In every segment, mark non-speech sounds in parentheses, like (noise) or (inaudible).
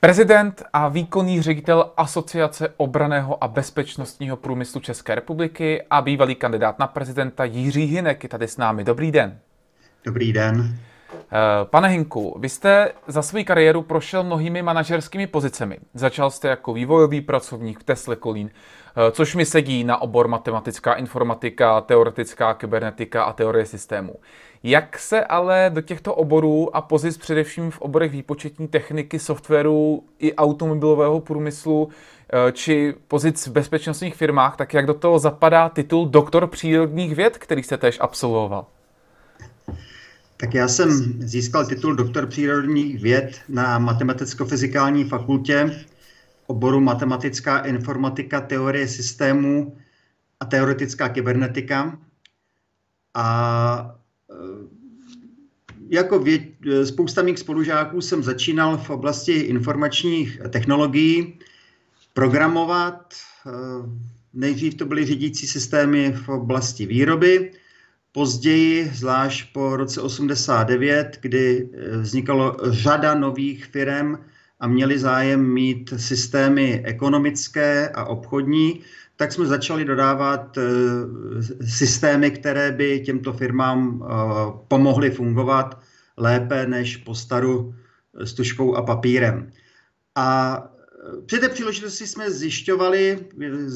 Prezident a výkonný ředitel Asociace obraného a bezpečnostního průmyslu České republiky a bývalý kandidát na prezidenta Jiří Hinek je tady s námi. Dobrý den. Dobrý den. Eh, pane Hinku, vy jste za svou kariéru prošel mnohými manažerskými pozicemi. Začal jste jako vývojový pracovník v Tesla Kolín, což mi sedí na obor matematická informatika, teoretická kybernetika a teorie systémů. Jak se ale do těchto oborů a pozic především v oborech výpočetní techniky, softwaru i automobilového průmyslu eh, či pozic v bezpečnostních firmách, tak jak do toho zapadá titul doktor přírodních věd, který jste tež absolvoval? Tak já jsem získal titul doktor přírodních věd na Matematicko-fyzikální fakultě oboru matematická informatika, teorie systémů a teoretická kybernetika. A e, jako věd, spousta mých spolužáků jsem začínal v oblasti informačních technologií programovat. E, nejdřív to byly řídící systémy v oblasti výroby, Později, zvlášť po roce 89, kdy eh, vznikalo řada nových firm a měli zájem mít systémy ekonomické a obchodní, tak jsme začali dodávat eh, systémy, které by těmto firmám eh, pomohly fungovat lépe než po staru s tuškou a papírem. A při té příležitosti jsme zjišťovali,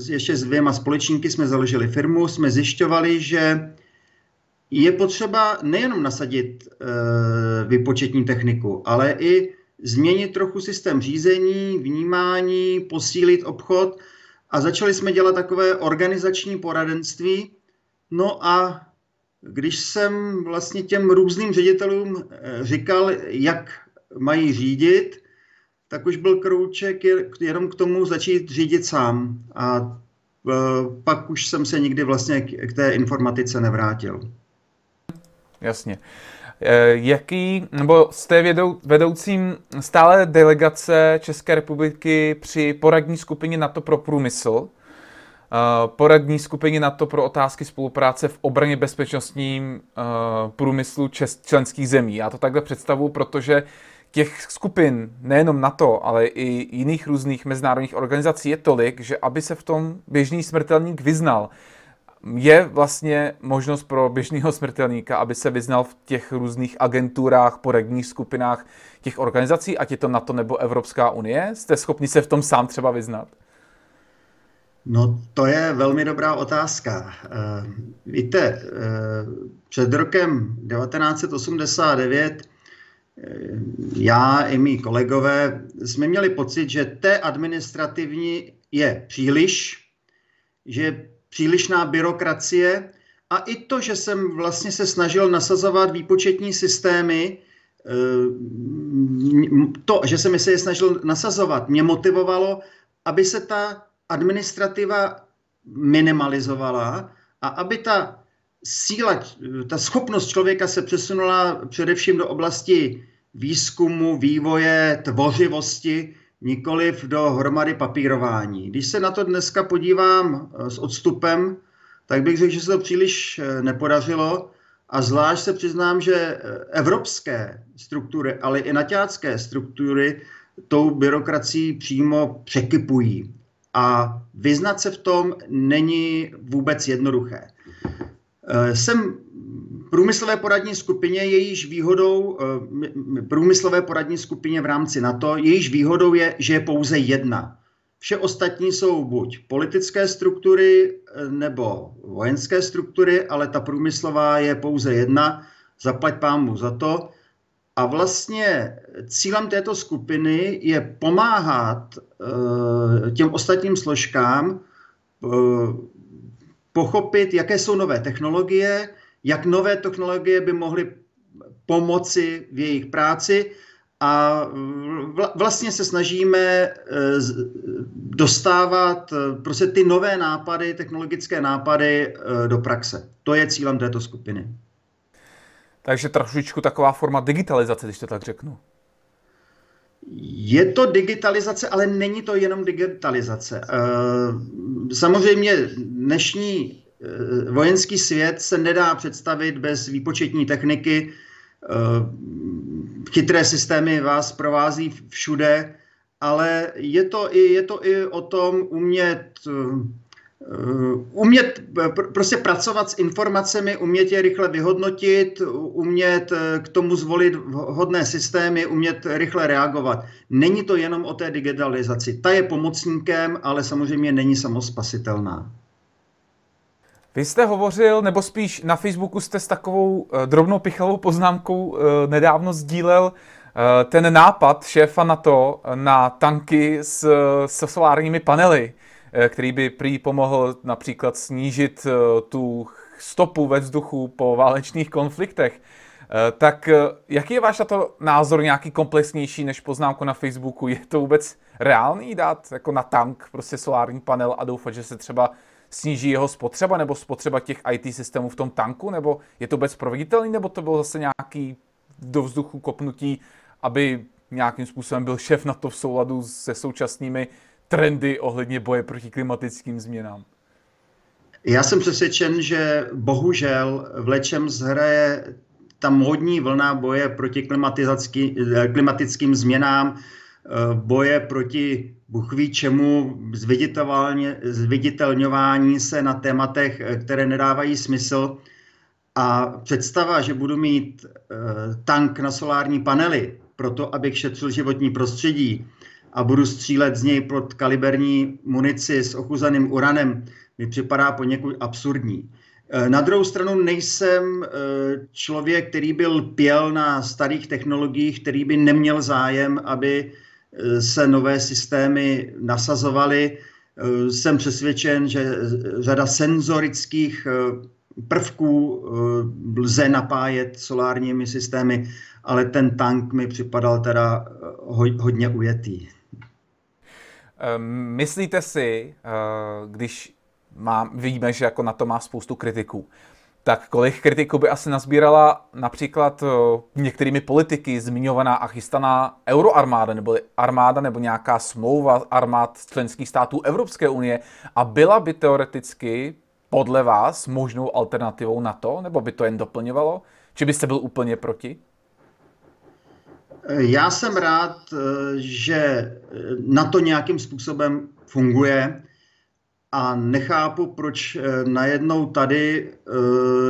ještě s dvěma společníky jsme založili firmu, jsme zjišťovali, že je potřeba nejenom nasadit e, vypočetní techniku, ale i změnit trochu systém řízení, vnímání, posílit obchod a začali jsme dělat takové organizační poradenství. No a když jsem vlastně těm různým ředitelům eh, říkal, jak mají řídit, tak už byl krouček jenom k tomu začít řídit sám. A e, pak už jsem se nikdy vlastně k té informatice nevrátil jasně. Eh, jaký, nebo jste vědou, vedoucím stále delegace České republiky při poradní skupině NATO pro průmysl, eh, poradní skupině NATO pro otázky spolupráce v obraně bezpečnostním eh, průmyslu členských zemí. Já to takhle představu, protože těch skupin, nejenom NATO, ale i jiných různých mezinárodních organizací je tolik, že aby se v tom běžný smrtelník vyznal, je vlastně možnost pro běžného smrtelníka, aby se vyznal v těch různých agenturách, poradních skupinách těch organizací, ať je to NATO nebo Evropská unie? Jste schopni se v tom sám třeba vyznat? No, to je velmi dobrá otázka. Uh, víte, uh, před rokem 1989 uh, já i mý kolegové jsme měli pocit, že té administrativní je příliš, že přílišná byrokracie a i to, že jsem vlastně se snažil nasazovat výpočetní systémy, eh, to, že jsem se je snažil nasazovat, mě motivovalo, aby se ta administrativa minimalizovala a aby ta síla, ta schopnost člověka se přesunula především do oblasti výzkumu, vývoje, tvořivosti, nikoliv do hromady papírování. Když se na to dneska podívám eh, s odstupem, tak bych řekl, že se to příliš eh, nepodařilo a zvlášť se přiznám, že eh, evropské struktury, ale i naťácké struktury tou byrokracií přímo překypují. A vyznat se v tom není vůbec jednoduché. Jsem průmyslové poradní skupině jejíž výhodou, eh, průmyslové poradní skupině v rámci NATO, jejíž výhodou je, že je pouze jedna. Vše ostatní jsou buď politické struktury eh, nebo vojenské struktury, ale ta průmyslová je pouze jedna. Zaplať pámu za to. A vlastně cílem této skupiny je pomáhat eh, těm ostatním složkám pochopit, jaké jsou nové technologie, jak nové technologie by mohly pomoci v jejich práci a vlastně se snažíme eh, dostávat eh, prostě ty nové nápady, technologické nápady eh, do praxe. To je cílem této skupiny. Takže trošičku taková forma digitalizace, když to tak řeknu. Je to digitalizace, ale není to jenom digitalizace. Samozřejmě dnešní vojenský svět se nedá představit bez výpočetní techniky. Eh, chytré systémy vás provází všude ale je to i, je to i o tom umět umět prostě pracovat s informacemi, umět je rychle vyhodnotit, umět k tomu zvolit hodné systémy, umět rychle reagovat. Není to jenom o té digitalizaci. Ta je pomocníkem, ale samozřejmě není samospasitelná. Vy jste hovořil, nebo spíš na Facebooku jste s takovou uh, drobnou pichlavou poznámkou uh, nedávno sdílel uh, ten nápad šéfa na to na tanky s, s solárními panely, který by prý pomohl například snížit tu stopu ve vzduchu po válečných konfliktech. Tak jaký je váš na to názor nějaký komplexnější než poznámku na Facebooku? Je to vůbec reálný dát jako na tank prostě solární panel a doufat, že se třeba sníží jeho spotřeba nebo spotřeba těch IT systémů v tom tanku, nebo je to vůbec proveditelný, nebo to bylo zase nějaký do vzduchu kopnutí, aby nějakým způsobem byl šéf na to v souladu se současnými trendy ohledně boje proti klimatickým změnám? Já jsem přesvědčen, že bohužel v lečem zhraje ta modní vlna boje proti klimatickým změnám, boje proti Bůh ví čemu, zviditelňování se na tématech, eh, které nedávají smysl. A představa, že budu mít eh, tank na solární panely, proto abych šetřil životní prostředí a budu střílet z něj pod kaliberní munici s ochuzaným uranem, mi připadá poněkud absurdní. Na druhou stranu nejsem člověk, který byl pěl na starých technologiích, který by neměl zájem, aby se nové systémy nasazovaly. Jsem přesvědčen, že řada senzorických eh, prvků eh, lze napájet solárními systémy, ale ten tank mi připadal teda eh, hodně ujetý. Myslíte si, když má, víme, že jako na to má spoustu kritiků, tak kolik kritiků by asi nazbírala například eh, některými politiky zmiňovaná a chystaná euroarmáda, nebo armáda, nebo nějaká smlouva armád členských států Evropské unie a byla by teoreticky podle vás možnou alternativou na to, nebo by to jen doplňovalo? Či byste byl úplně proti? Já jsem rád, eh, že na to nějakým způsobem funguje a nechápu, proč eh, najednou tady eh,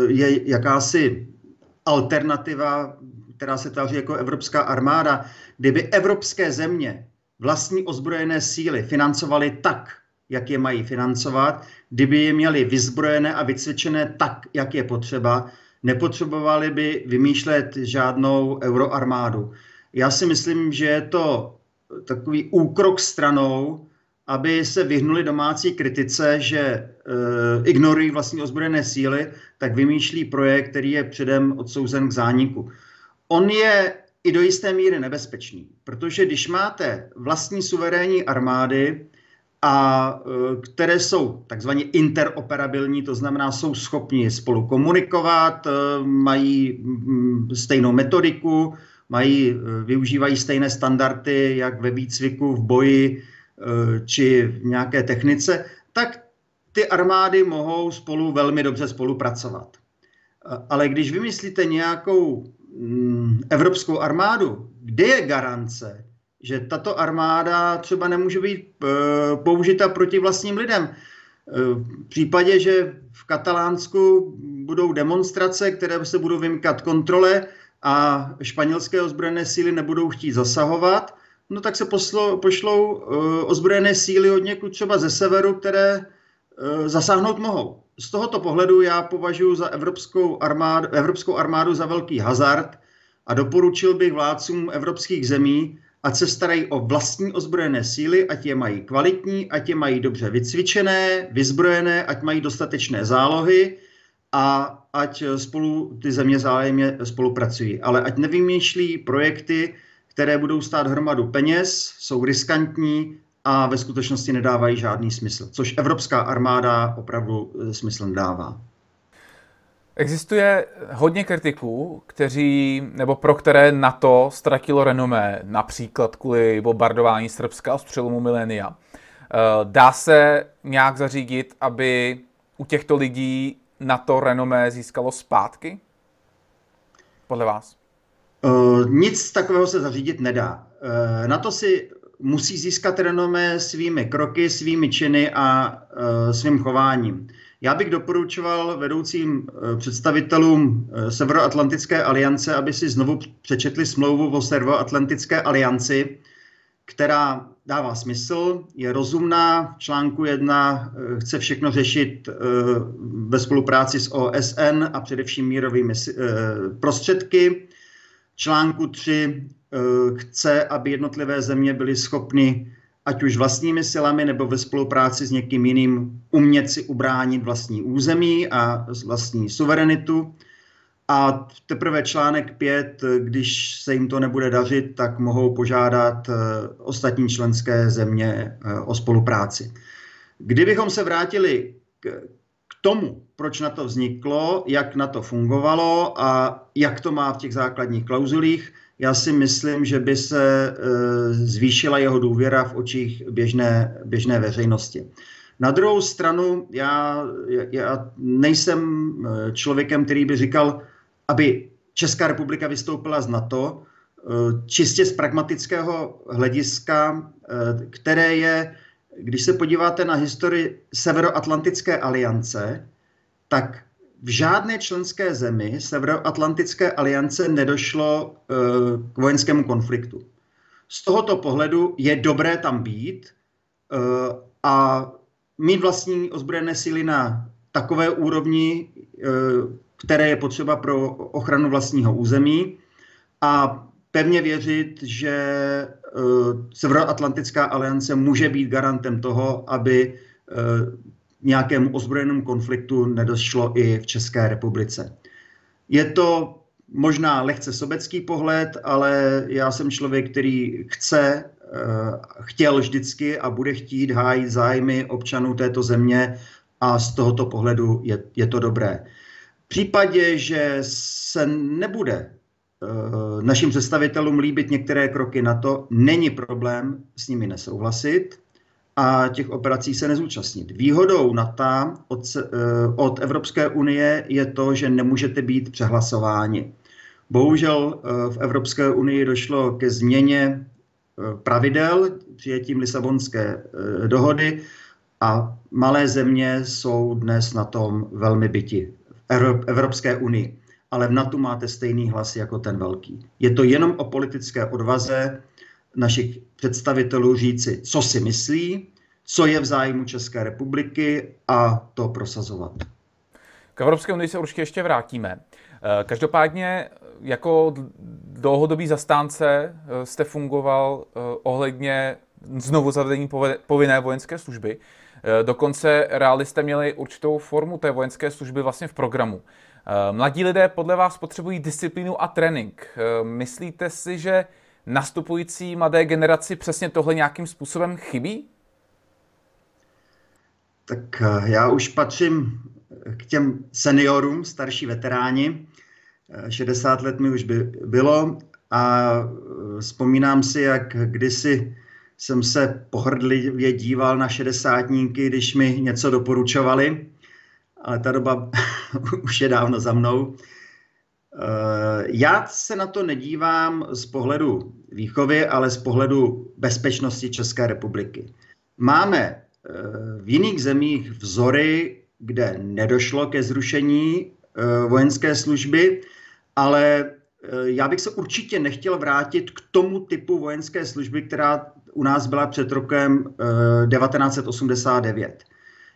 je jakási alternativa, která se tváří jako Evropská armáda. Kdyby evropské země vlastní ozbrojené síly financovaly tak, jak je mají financovat, kdyby je měli vyzbrojené a vycvičené tak, jak je potřeba, nepotřebovali by vymýšlet žádnou euroarmádu. Já si myslím, že je to takový úkrok stranou, aby se vyhnuli domácí kritice, že e, ignorují vlastní ozbrojené síly, tak vymýšlí projekt, který je předem odsouzen k zániku. On je i do jisté míry nebezpečný, protože když máte vlastní suverénní armády, a e, které jsou takzvaně interoperabilní, to znamená, jsou schopni spolu komunikovat, e, mají stejnou metodiku, mají, e, využívají stejné standardy, jak ve výcviku, v boji, či v nějaké technice, tak ty armády mohou spolu velmi dobře spolupracovat. Eh, ale když vymyslíte nějakou mm, evropskou armádu, kde je garance, že tato armáda třeba nemůže být eh, použita proti vlastním lidem? V případě, že v Katalánsku budou demonstrace, které se budou vymykat kontrole a španělské ozbrojené síly nebudou chtít zasahovat, no tak se poslo, pošlou uh, ozbrojené síly od někud třeba ze severu, které uh, zasáhnout mohou. Z tohoto pohledu já považuji za evropskou armádu, evropskou armádu za velký hazard a doporučil bych vládcům evropských zemí, ať se starají o vlastní ozbrojené síly, ať je mají kvalitní, ať je mají dobře vycvičené, vyzbrojené, ať mají dostatečné zálohy a ať spolu ty země zájemně spolupracují. Ale ať nevymýšlí projekty, které budou stát hromadu peněz, jsou riskantní a ve skutečnosti nedávají žádný smysl, což evropská armáda opravdu e, smysl nedává. Existuje hodně kritiků, kteří, nebo pro které NATO ztratilo renomé, například kvůli bombardování Srbska z přelomu milénia. E, dá se nějak zařídit, aby u těchto lidí NATO renomé získalo zpátky? Podle vás? Uh, nic takového se zařídit nedá. Uh, na to si musí získat renomé svými kroky, svými činy a svým chováním. Já bych doporučoval vedoucím představitelům Severoatlantické aliance, aby si znovu přečetli smlouvu o Severoatlantické alianci, která dává smysl, je rozumná. V článku 1 eh, chce všechno řešit eh, ve spolupráci s OSN a především mírovými eh, prostředky. Článku 3 chce, aby jednotlivé země byly schopny ať už vlastními silami nebo ve spolupráci s někým jiným umět si ubránit vlastní území a vlastní suverenitu. A teprve článek 5, když se jim to nebude dařit, tak mohou požádat eh, ostatní členské země eh, o spolupráci. Kdybychom se vrátili k tomu, proč na to vzniklo, jak na to fungovalo a jak to má v těch základních klauzulích, já si myslím, že by se eh, zvýšila jeho důvěra v očích běžné, běžné veřejnosti. Na druhou stranu, já, já nejsem člověkem, který by říkal, aby Česká republika vystoupila z NATO eh, čistě z pragmatického hlediska, které je, když se podíváte na historii Severoatlantické aliance, tak v žádné členské zemi Severoatlantické aliance nedošlo eh, k vojenskému konfliktu. Z tohoto pohledu je dobré tam být a mít vlastní ozbrojené síly na takové úrovni, které je potřeba pro ochranu vlastního území a pevně věřit, že uh, Severoatlantická aliance může být garantem toho, aby uh, nějakému ozbrojenému konfliktu nedošlo i v České republice. Je to možná lehce sobecký pohled, ale já jsem člověk, který chce, uh, chtěl vždycky a bude chtít hájit zájmy občanů této země a z tohoto pohledu je, je to dobré případě, že se nebude našim představitelům líbit některé kroky na to, není problém s nimi nesouhlasit a těch operací se nezúčastnit. Výhodou NATO od, uh, od Evropské unie je to, že nemůžete být přehlasováni. Bohužel uh, v Evropské unii došlo ke změně pravidel přijetím Lisabonské dohody a malé země jsou dnes na tom velmi byti. Evropské unii. Ale v NATO máte stejný hlas jako ten velký. Je to jenom o politické odvaze našich představitelů říci, co si myslí, co je v zájmu České republiky a to prosazovat. K Evropské unii se určitě ještě vrátíme. Eh, každopádně jako dlouhodobý zastánce eh, jste fungoval eh, ohledně znovu zavedení povinné vojenské služby. Dokonce realisté měli určitou formu té vojenské služby vlastně v programu. Eh, mladí lidé podle vás potřebují disciplínu a trénink. Eh, myslíte si, že nastupující mladé generaci přesně tohle nějakým způsobem chybí? Tak já už patřím k těm seniorům, starší veteráni. 60 let mi už by bylo a vzpomínám si, jak kdysi jsem se pohrdlivě díval na šedesátníky, když mi něco doporučovali, ale ta doba (laughs) už je dávno za mnou. Eh, já se na to nedívám z pohledu výchovy, ale z pohledu bezpečnosti České republiky. Máme eh, v jiných zemích vzory, kde nedošlo ke zrušení eh, vojenské služby, ale já bych se určitě nechtěl vrátit k tomu typu vojenské služby, která u nás byla před rokem 1989.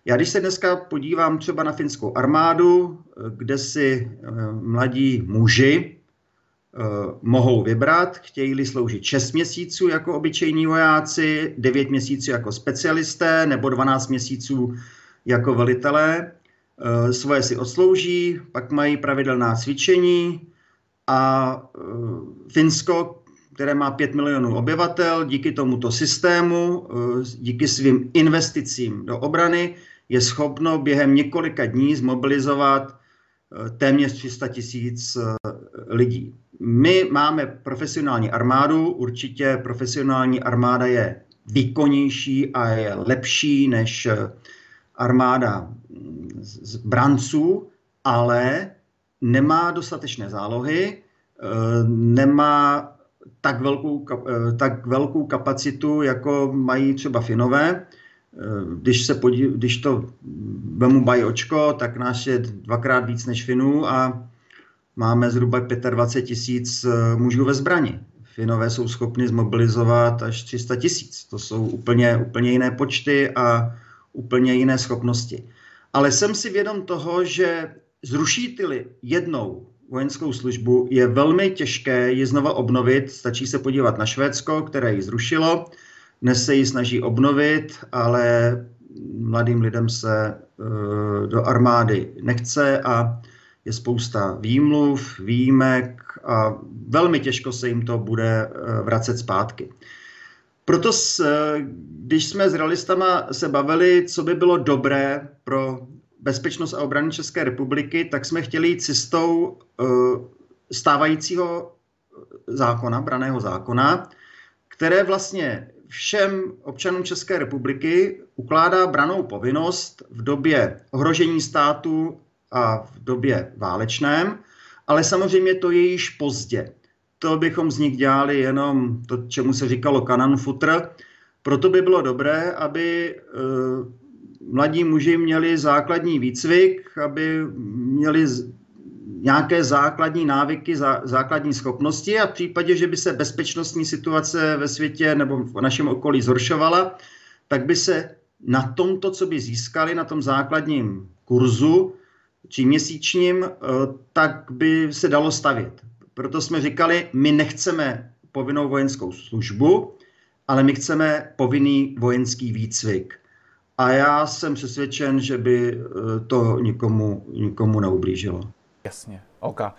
Eh, Já když se dneska podívám třeba na finskou armádu, eh, kde si eh, mladí muži mohou vybrat, chtějí sloužit 6 měsíců jako obyčejní vojáci, 9 měsíců jako specialisté nebo 12 měsíců jako velitelé. Svoje si odslouží, pak mají pravidelná cvičení a Finsko, které má 5 milionů obyvatel, díky tomuto systému, eh, díky svým investicím do obrany, je schopno během několika dní zmobilizovat eh, téměř 300 tisíc eh, lidí. My máme profesionální armádu, určitě profesionální armáda je výkonnější a je lepší než armáda z branců, ale nemá dostatečné zálohy, nemá tak velkou, tak velkou kapacitu, jako mají třeba Finové. Když, se podí, když to vemu bají očko, tak náš je dvakrát víc než Finů a máme zhruba 25 tisíc mužů ve zbrani. Finové jsou schopni zmobilizovat až 300 tisíc. To jsou úplně, úplně jiné počty a úplně jiné schopnosti. Ale jsem si vědom toho, že zrušíte-li jednou vojenskou službu, je velmi těžké ji znova obnovit. Stačí se podívat na Švédsko, které ji zrušilo. Dnes se ji snaží obnovit, ale mladým lidem se uh, do armády nechce a je spousta výmluv, výjimek a velmi těžko se jim to bude uh, vracet zpátky. Proto, s, když jsme s realistama se bavili, co by bylo dobré pro bezpečnost a obranu České republiky, tak jsme chtěli jít cestou stávajícího zákona, braného zákona, které vlastně všem občanům České republiky ukládá branou povinnost v době ohrožení státu a v době válečném, ale samozřejmě to je již pozdě to bychom z nich dělali jenom to, čemu se říkalo kanan futr. Proto by bylo dobré, aby uh, mladí muži měli základní výcvik, aby měli nějaké základní návyky, zá, základní schopnosti a v případě, že by se bezpečnostní situace ve světě nebo v našem okolí zhoršovala, tak by se na tomto, co by získali na tom základním kurzu, či měsíčním, eh, tak by se dalo stavět. Proto jsme říkali, my nechceme povinnou vojenskou službu, ale my chceme povinný vojenský výcvik. A já jsem přesvědčen, že by eh, to nikomu, nikomu neublížilo. Jasně, OK. Eh,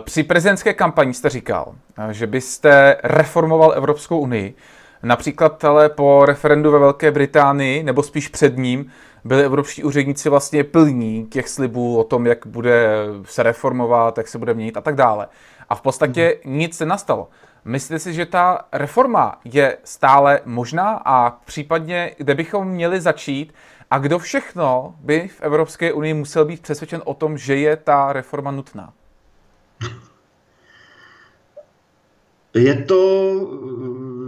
při prezidentské kampani jste říkal, eh, že byste reformoval Evropskou unii. Například ale po referendu ve Velké Británii, nebo spíš před ním, byli evropští úředníci vlastně plní těch slibů o tom, jak bude se reformovat, jak se bude měnit a tak dále. A v podstatě hmm. nic se nastalo. Myslíte si, že ta reforma je stále možná a případně, kde bychom měli začít a kdo všechno by v Evropské unii musel být přesvědčen o tom, že je ta reforma nutná? Je to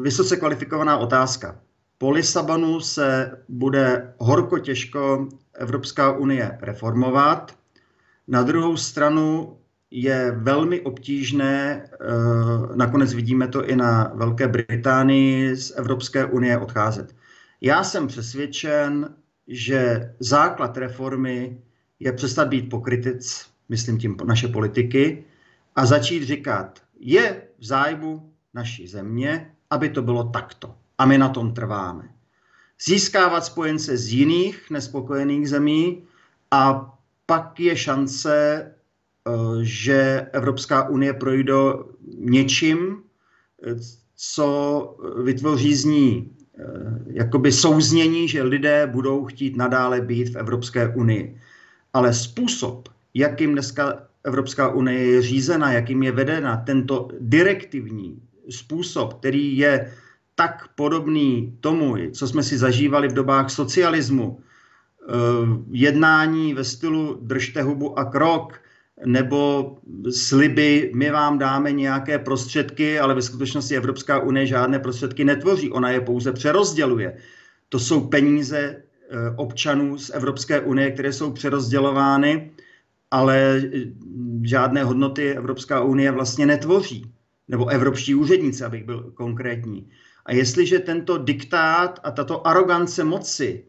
vysoce kvalifikovaná otázka. Po Lisabonu se bude horko těžko Evropská unie reformovat. Na druhou stranu je velmi obtížné, eh, nakonec vidíme to i na Velké Británii, z Evropské unie odcházet. Já jsem přesvědčen, že základ reformy je přestat být pokrytec, myslím tím naše politiky, a začít říkat, je v zájmu naší země, aby to bylo takto. A my na tom trváme. Získávat spojence z jiných nespokojených zemí a pak je šance Eh, že Evropská unie projde něčím, eh, co vytvoří z ní jakoby souznění, že lidé budou chtít nadále být v Evropské unii. Ale způsob, jakým dneska Evropská unie je řízena, jakým je vedena, tento direktivní způsob, který je tak podobný tomu, co jsme si zažívali v dobách socialismu, jednání ve stylu držte hubu a krok, nebo sliby, my vám dáme nějaké prostředky, ale ve skutečnosti Evropská unie žádné prostředky netvoří, ona je pouze přerozděluje. To jsou peníze eh, občanů z Evropské unie, které jsou přerozdělovány, ale eh, žádné hodnoty Evropská unie vlastně netvoří. Nebo evropští úředníci, abych byl konkrétní. A jestliže tento diktát a tato arogance moci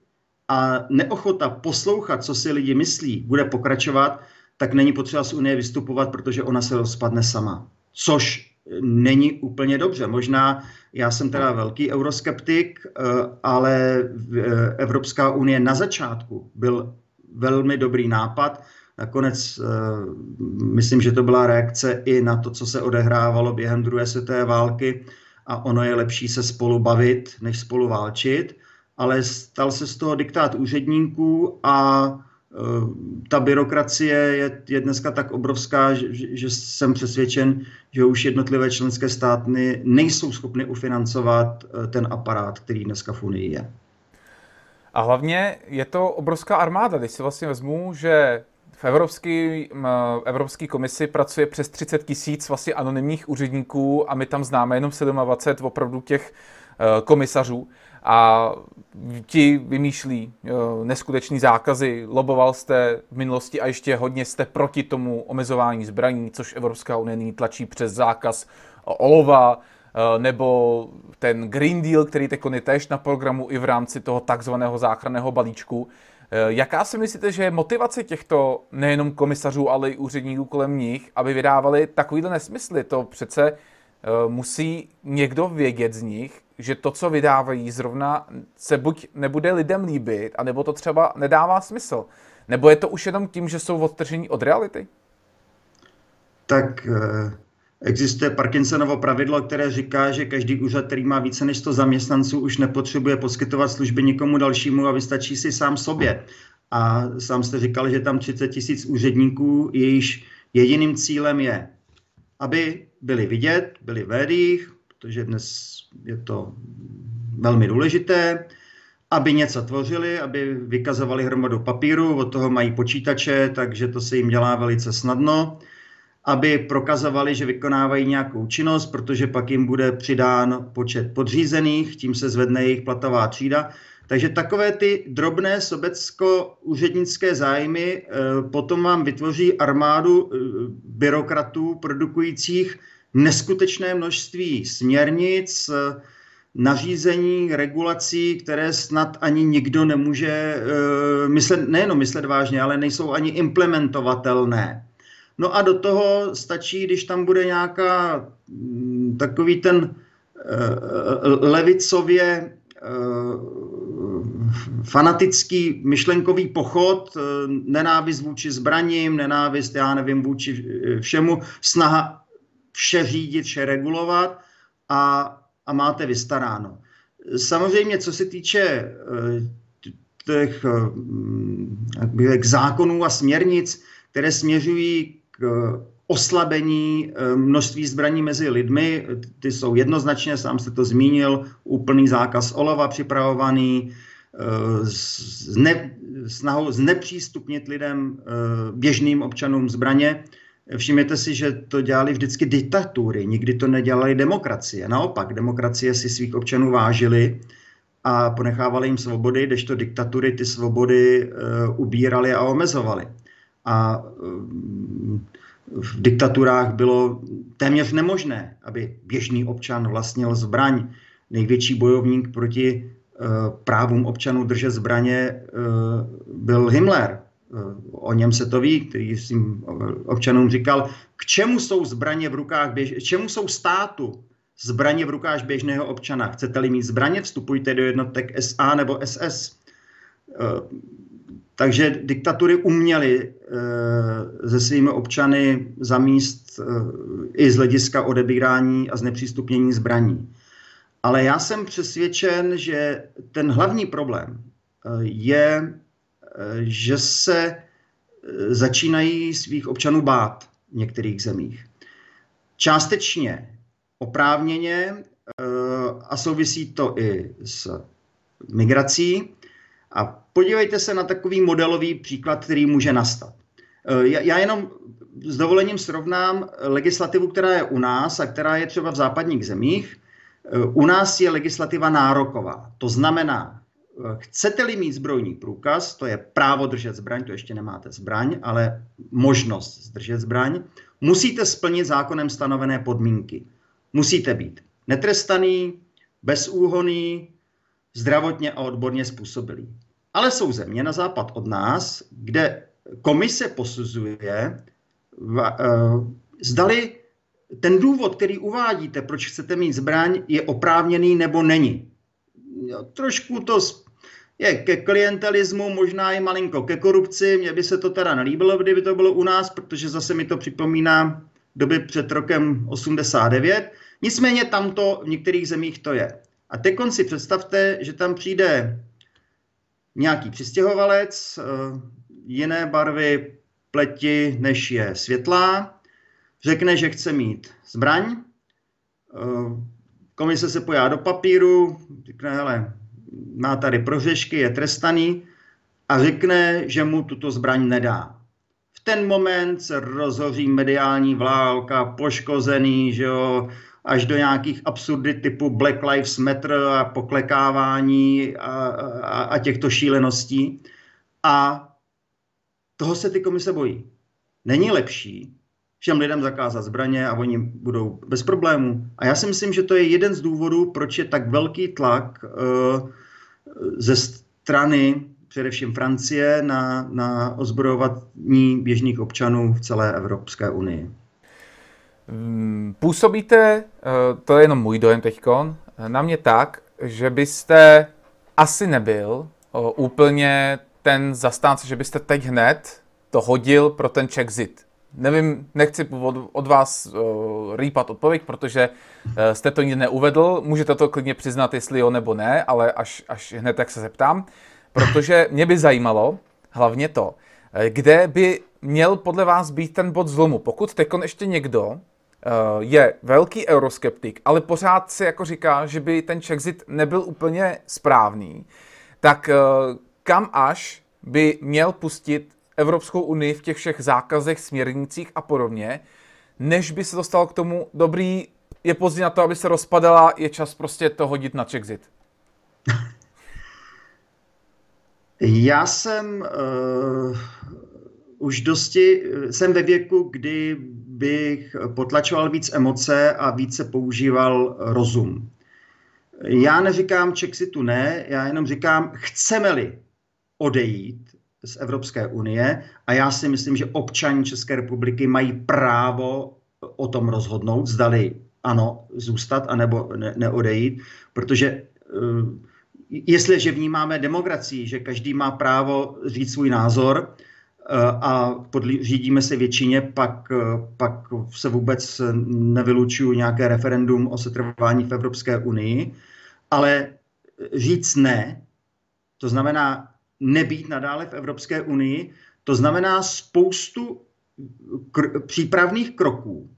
a neochota poslouchat, co si lidi myslí, bude pokračovat, tak není potřeba z Unie vystupovat, protože ona se rozpadne sama. Což není úplně dobře. Možná já jsem teda velký euroskeptik, eh, ale eh, Evropská unie na začátku byl velmi dobrý nápad. Nakonec eh, myslím, že to byla reakce i na to, co se odehrávalo během druhé světové války a ono je lepší se spolu bavit, než spolu válčit, ale stal se z toho diktát úředníků a Eh, ta byrokracie je, je dneska tak obrovská, že, že jsem přesvědčen, že už jednotlivé členské státy nejsou schopny ufinancovat eh, ten aparát, který dneska v Unii je. A hlavně je to obrovská armáda. Když si vlastně vezmu, že v Evropské, Evropské komisi pracuje přes 30 tisíc vlastně anonymních úředníků a my tam známe jenom 27 opravdu těch eh, komisařů a ti vymýšlí eh, neskutečný zákazy. Loboval jste v minulosti a ještě hodně jste proti tomu omezování zbraní, což Evropská unie nyní tlačí přes zákaz olova, eh, nebo ten Green Deal, který teď je též na programu i v rámci toho takzvaného záchranného balíčku. Eh, jaká si myslíte, že je motivace těchto nejenom komisařů, ale i úředníků kolem nich, aby vydávali takovýhle nesmysly? To přece musí někdo vědět z nich, že to, co vydávají, zrovna se buď nebude lidem líbit, anebo to třeba nedává smysl. Nebo je to už jenom tím, že jsou odtržení od reality? Tak eh, existuje Parkinsonovo pravidlo, které říká, že každý úřad, který má více než 100 zaměstnanců, už nepotřebuje poskytovat služby nikomu dalšímu a vystačí si sám sobě. A sám jste říkal, že tam 30 tisíc úředníků, jejíž jediným cílem je, aby byli vidět, byli v médiích, protože dnes je to velmi důležité, aby něco tvořili, aby vykazovali hromadu papíru, od toho mají počítače, takže to se jim dělá velice snadno, aby prokazovali, že vykonávají nějakou činnost, protože pak jim bude přidán počet podřízených, tím se zvedne jejich platová třída. Takže takové ty drobné sobecko-úřednické zájmy eh, potom vám vytvoří armádu eh, byrokratů produkujících neskutečné množství směrnic, nařízení, regulací, které snad ani nikdo nemůže uh, myslet, nejenom myslet vážně, ale nejsou ani implementovatelné. No a do toho stačí, když tam bude nějaká mm, takový ten uh, levicově fanatický myšlenkový pochod, nenávist vůči zbraním, nenávist, já nevím, vůči všemu, snaha vše řídit, vše regulovat a, a máte vystaráno. Samozřejmě, co se týče eh, těch k zákonů a směrnic, které směřují k oslabení eh, množství zbraní mezi lidmi, ty jsou jednoznačně, sám jste to zmínil, úplný zákaz olova připravovaný, zne, eh, snahou znepřístupnit lidem, běžným občanům zbraně, Všimněte si, že to dělali vždycky diktatury, nikdy to nedělali demokracie. Naopak, demokracie si svých občanů vážili a ponechávali jim svobody, kdežto diktatury ty svobody uh, ubírali a omezovali. A uh, v diktaturách bylo téměř nemožné, aby běžný občan vlastnil zbraň. Největší bojovník proti uh, právům občanů držet zbraně byl Himmler o něm se to ví, který svým občanům říkal, k čemu jsou zbraně v rukách, běž, čemu jsou státu zbraně v rukách běžného občana. Chcete-li mít zbraně, vstupujte do jednotek SA nebo SS. Eh, takže diktatury uměly eh, se svými občany zamíst eh, i z hlediska odebírání a znepřístupnění zbraní. Ale já jsem přesvědčen, že ten hlavní problém je že se e, začínají svých občanů bát v některých zemích. Částečně oprávněně e, a souvisí to i s migrací. A podívejte se na takový modelový příklad, který může nastat. E, já jenom s dovolením srovnám legislativu, která je u nás a která je třeba v západních zemích. U nás je legislativa nároková. To znamená, Chcete-li mít zbrojní průkaz, to je právo držet zbraň, to ještě nemáte zbraň, ale možnost zdržet zbraň, musíte splnit zákonem stanovené podmínky. Musíte být netrestaný, bezúhoný, zdravotně a odborně způsobilý. Ale jsou země na západ od nás, kde komise posuzuje, zdali ten důvod, který uvádíte, proč chcete mít zbraň, je oprávněný nebo není. Trošku to je ke klientelismu, možná i malinko ke korupci. Mně by se to teda nelíbilo, kdyby to bylo u nás, protože zase mi to připomíná doby před rokem 89. Nicméně tam to v některých zemích to je. A teď si představte, že tam přijde nějaký přistěhovalec, eh, jiné barvy pleti, než je světlá, řekne, že chce mít zbraň, eh, komise se pojá do papíru, řekne, hele, má tady prohřešky, je trestaný a řekne, že mu tuto zbraň nedá. ten moment se rozhoří mediální válka, poškozený, že jo, až do nějakých absurdit typu Black Lives Matter a poklekávání a, a, a těchto šíleností. A toho se ty komise bojí. Není lepší všem lidem zakázat zbraně a oni budou bez problémů. A já si myslím, že to je jeden z důvodů, proč je tak velký tlak uh, ze strany především Francie na, na ozbrojování běžných občanů v celé Evropské unii. Mm, působíte, eh, to je jenom můj dojem teďkon, na mě tak, že byste asi nebyl úplně ten zastánce, že byste teď hned to hodil pro ten Czexit. Nevím, nechci od, od vás uh, rýpat odpověď, protože uh, jste to nikdy neuvedl. Můžete to klidně přiznat, jestli jo nebo ne, ale až, až hned tak se zeptám. Protože mě by zajímalo hlavně to, kde by měl podle vás být ten bod zlomu. Pokud tekon ještě někdo Eh, je velký euroskeptik, ale pořád si jako říká, že by ten Czexit nebyl úplně správný, tak eh, kam až by měl pustit Evropskou unii v těch všech zákazech, směrnicích a podobně, než by se dostal k tomu dobrý, je pozdě na to, aby se rozpadala, je čas prostě to hodit na Czexit. (laughs) Já jsem uh, už dosti, jsem ve věku, kdy bych potlačoval víc emoce a více používal rozum. Já neříkám Chexitu ne, já jenom říkám, chceme-li odejít z Evropské unie a já si myslím, že občani České republiky mají právo o tom rozhodnout, zdali ano, zůstat anebo ne, neodejít, protože uh, jestliže vnímáme demokracii, že každý má právo říct svůj názor, a řídíme se většině, pak, pak se vůbec nevylučuju nějaké referendum o setrvání v Evropské unii, ale říct ne, to znamená nebýt nadále v Evropské unii, to znamená spoustu kr- přípravných kroků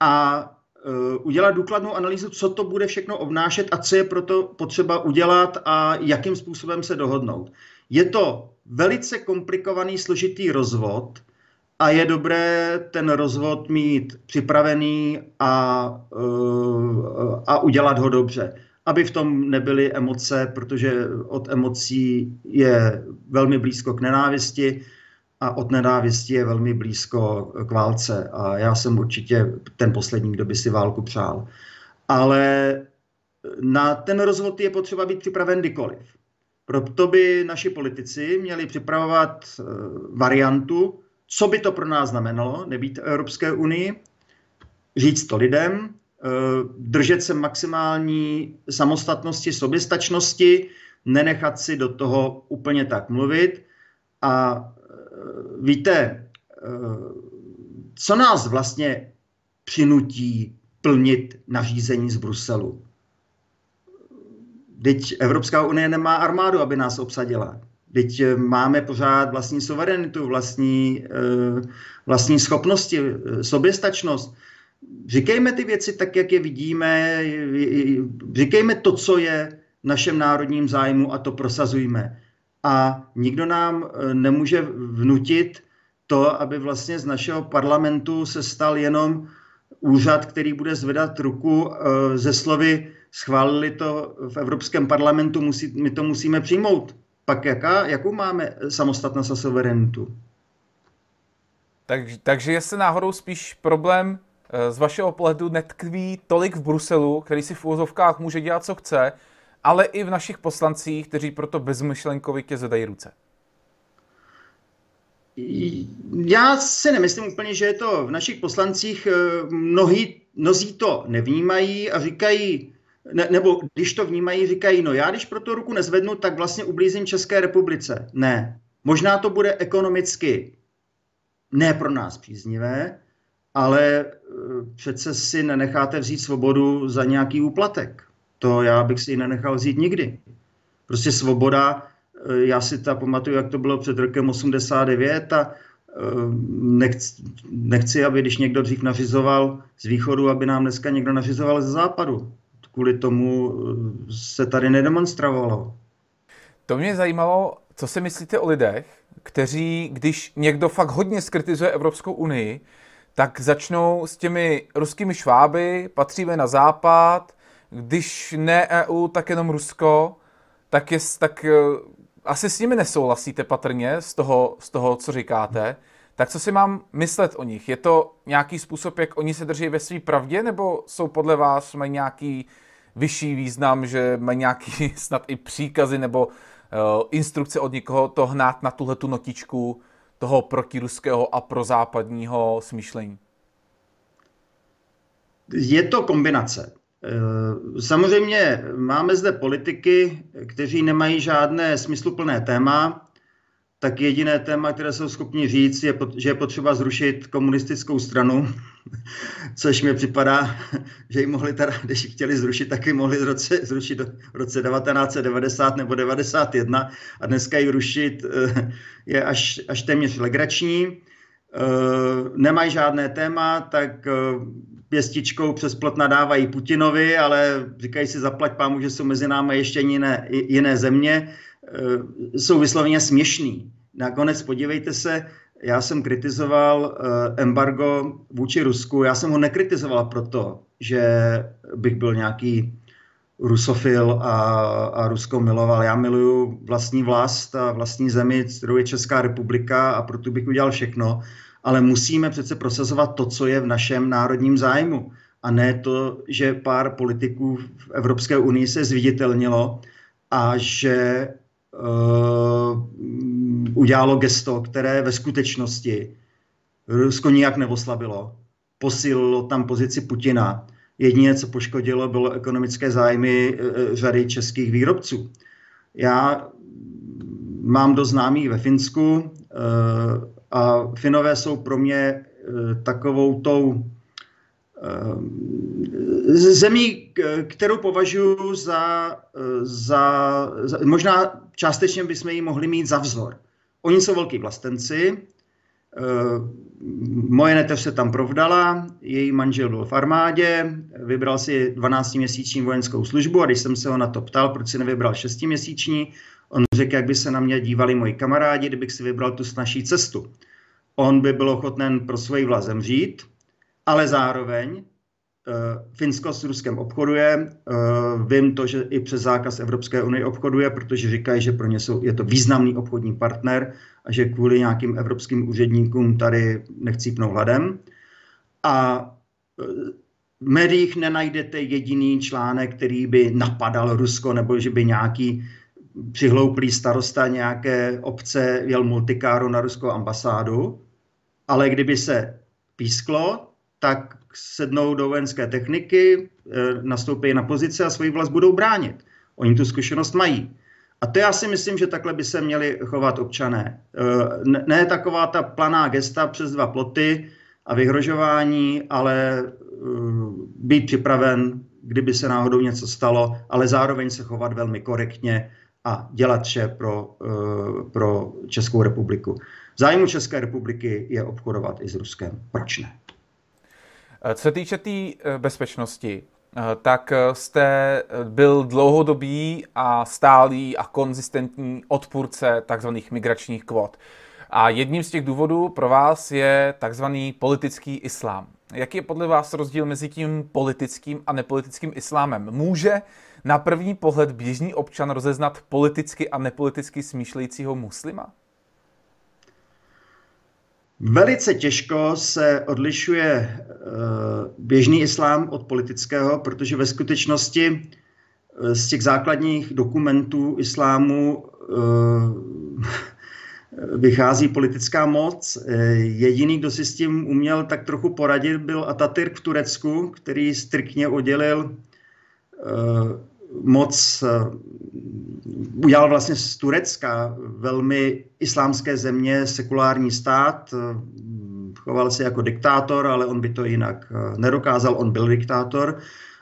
a uh, udělat důkladnou analýzu, co to bude všechno obnášet a co je proto potřeba udělat a jakým způsobem se dohodnout. Je to velice komplikovaný, složitý rozvod a je dobré ten rozvod mít připravený a, uh, a udělat ho dobře. Aby v tom nebyly emoce, protože od emocí je velmi blízko k nenávisti a od nenávisti je velmi blízko k válce. A já jsem určitě ten poslední, kdo by si válku přál. Ale na ten rozvod je potřeba být připraven kdykoliv. Proto by naši politici měli připravovat eh, variantu, co by to pro nás znamenalo, nebýt Evropské unii, říct to lidem, držet se maximální samostatnosti, soběstačnosti, nenechat si do toho úplně tak mluvit. A eh, víte, co nás vlastně přinutí plnit nařízení z Bruselu? Teď Evropská unie nemá armádu, aby nás obsadila. Teď eh, máme pořád vlastní suverenitu, vlastní, eh, vlastní schopnosti, eh, soběstačnost. Říkejme ty věci tak, jak je vidíme, říkejme to, co je v našem národním zájmu a to prosazujme. A nikdo nám nemůže vnutit to, aby vlastně z našeho parlamentu se stal jenom úřad, který bude zvedat ruku ze slovy schválili to v Evropském parlamentu, musí, my to musíme přijmout. Pak jaká, jakou máme samostatnost a suverenitu? Tak, takže jestli náhodou spíš problém eh, z vašeho pohledu netkví tolik v Bruselu, který si v úvozovkách může dělat, co chce, ale i v našich poslancích, kteří proto bezmyšlenkovitě zvedají ruce. Já si nemyslím úplně, že je to v našich poslancích. Eh, mnohí, mnozí to nevnímají a říkají, ne, nebo když to vnímají, říkají, no já když pro to ruku nezvednu, tak vlastně ublízím České republice. Ne. Možná to bude ekonomicky ne pro nás příznivé, ale přece si nenecháte vzít svobodu za nějaký úplatek. To já bych si ji nenechal vzít nikdy. Prostě svoboda, e, já si ta pamatuju, jak to bylo před rokem 89 a e, nechci, nechci, aby když někdo dřív nařizoval z východu, aby nám dneska někdo nařizoval ze západu kvůli tomu se tady nedemonstrovalo. To mě zajímalo, Co si myslíte o lidech, kteří, když někdo fakt hodně skritizuje Evropskou unii, tak začnou s těmi ruskými šváby, patříme na západ, když ne EU, tak jenom Rusko, tak, je, tak eh, asi s nimi nesouhlasíte patrně z toho, z toho, co říkáte. Tak co si mám myslet o nich? Je to nějaký způsob, jak oni se drží ve své pravdě, nebo jsou podle vás, mají nějaký vyšší význam, že mají nějaký (laughs) snad i příkazy nebo uh, instrukce od někoho to hnát na tuhle tu notičku toho protiruského a prozápadního smýšlení? Je to kombinace. Eh, samozřejmě máme zde politiky, kteří nemají žádné smysluplné téma, tak jediné téma, které jsou schopni říct, je, že je potřeba zrušit komunistickou stranu, což mi připadá, že ji mohli teda, když ji chtěli zrušit, tak ji mohli roce, zrušit v roce 1990 nebo 91 a dneska ji rušit eh, je až, až téměř legrační. Eh, nemají žádné téma, tak eh, pěstičkou přes plot nadávají Putinovi, ale říkají si zaplať pámu, že jsou mezi námi ještě jiné, jiné země jsou vysloveně směšný. Nakonec podívejte se, já jsem kritizoval eh, embargo vůči Rusku. Já jsem ho nekritizoval proto, že bych byl nějaký rusofil a, a Rusko miloval. Já miluju vlastní vlast a vlastní zemi, kterou je Česká republika a proto bych udělal všechno. Ale musíme přece prosazovat to, co je v našem národním zájmu. A ne to, že pár politiků v Evropské unii se zviditelnilo a že uh, udělalo gesto, které ve skutečnosti Rusko nijak neoslabilo. Posílilo tam pozici Putina. Jediné, co poškodilo, bylo ekonomické zájmy uh, řady českých výrobců. Já mám dost známý ve Finsku uh, a Finové jsou pro mě takovou tou zemí, kterou považuji za, za, za, možná částečně bychom ji mohli mít za vzor. Oni jsou velký vlastenci, eh, moje neteř se tam provdala, její manžel byl v armádě, vybral si 12-měsíční vojenskou službu a když jsem se ho na to ptal, proč si nevybral 6-měsíční, on řekl, jak by se na mě dívali moji kamarádi, kdybych si vybral tu snažší cestu. On by byl ochoten pro svoji vlast zemřít, ale zároveň Eh, Finsko s Ruskem obchoduje. Eh, vím to, že i přes zákaz Evropské unie obchoduje, protože říkají, že pro ně jsou, je to významný obchodní partner a že kvůli nějakým evropským úředníkům tady nechcípnou hladem. A eh, v médiích nenajdete jediný článek, který by napadal Rusko, nebo že by nějaký přihlouplý starosta nějaké obce jel multikáru na ruskou ambasádu, ale kdyby se písklo, tak sednou do vojenské techniky, eh, nastoupí na pozice a svoji vlast budou bránit. Oni tu zkušenost mají. A to já si myslím, že takhle by se měli chovat občané. Eh, ne taková ta planá gesta přes dva ploty a vyhrožování, ale eh, být připraven, kdyby se náhodou něco stalo, ale zároveň se chovat velmi korektně a dělat vše pro, pro Českou republiku. Zájmu České republiky je obchodovat i s Ruskem. Proč ne? Eh, co se týče té tý eh, bezpečnosti, eh, tak jste byl dlouhodobý a stálý a konzistentní odpůrce tzv. migračních kvot. A jedním z těch důvodů pro vás je tzv. politický islám. Jaký je podle vás rozdíl mezi tím politickým a nepolitickým islámem? Může na první pohled běžný občan rozeznat politicky a nepoliticky smýšlejícího muslima? Velice těžko se odlišuje eh, běžný islám od politického, protože ve skutečnosti eh, z těch základních dokumentů islámu eh, (laughs) vychází politická moc. Jediný, kdo si s tím uměl tak trochu poradit, byl Atatürk v Turecku, který striktně oddělil moc udělal vlastně z Turecka velmi islámské země, sekulární stát, choval se jako diktátor, ale on by to jinak eh, nedokázal, on byl diktátor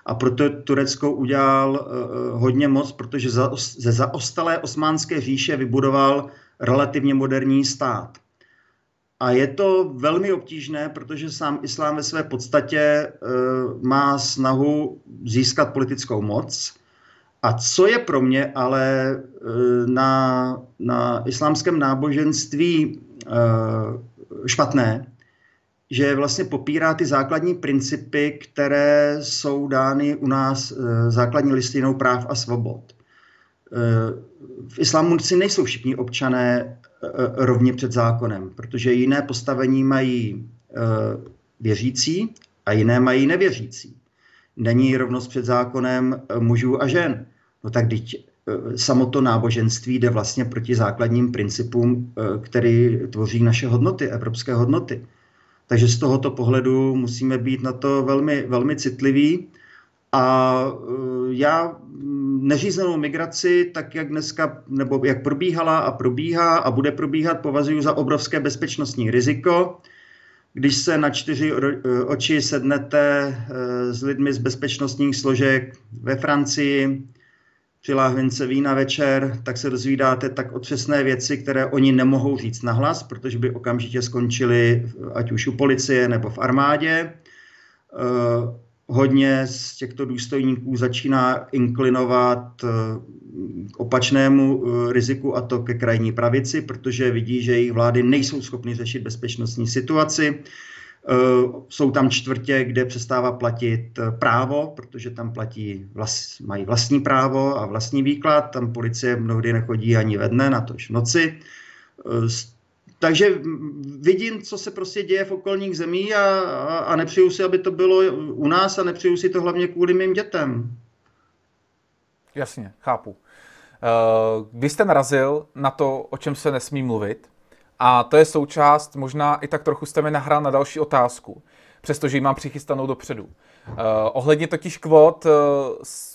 a proto Turecko udělal eh, hodně moc, protože ze zaostalé osmánské říše vybudoval relativně moderní stát. A je to velmi obtížné, protože sám islám ve své podstatě eh, má snahu získat politickou moc, A co je pro mě ale na, na islámském náboženství špatné, že vlastně popírá ty základní principy, které jsou dány u nás základní listinou práv a svobod. V islámu si nejsou všichni občané rovně před zákonem, protože jiné postavení mají věřící a jiné mají nevěřící. Není rovnost před zákonem mužů a žen. No tak teď eh, samo to náboženství jde vlastně proti základním principům, eh, který tvoří naše hodnoty, evropské hodnoty. Takže z tohoto pohledu musíme být na to velmi, velmi citliví. A eh, já neřízenou migraci, tak jak dneska, nebo jak probíhala a probíhá a bude probíhat, považuji za obrovské bezpečnostní riziko. Když se na čtyři oči sednete s lidmi z bezpečnostních složek ve Francii, při láhvince vína večer, tak se dozvídáte tak otřesné věci, které oni nemohou říct nahlas, protože by okamžitě skončili ať už u policie nebo v armádě. Uh, hodně z těchto důstojníků začíná inklinovat uh, k opačnému uh, riziku a to ke krajní pravici, protože vidí, že jejich vlády nejsou schopny řešit bezpečnostní situaci. Eh, jsou tam čtvrtě, kde přestává platit eh, právo, protože tam platí, vlast, mají vlastní právo a vlastní výklad. Tam policie mnohdy nechodí ani ve dne, na tož v noci. Eh, takže vidím, co se prostě děje v okolních zemí a, a, a nepřeju si, aby to bylo u nás a nepřeju si to hlavně kvůli mým dětem. Jasně, chápu. Vy jste narazil na to, o čem se nesmí mluvit, a to je součást, možná i tak trochu jste mi nahrál na další otázku, přestože ji mám přichystanou dopředu. Uh, ohledně totiž kvot uh,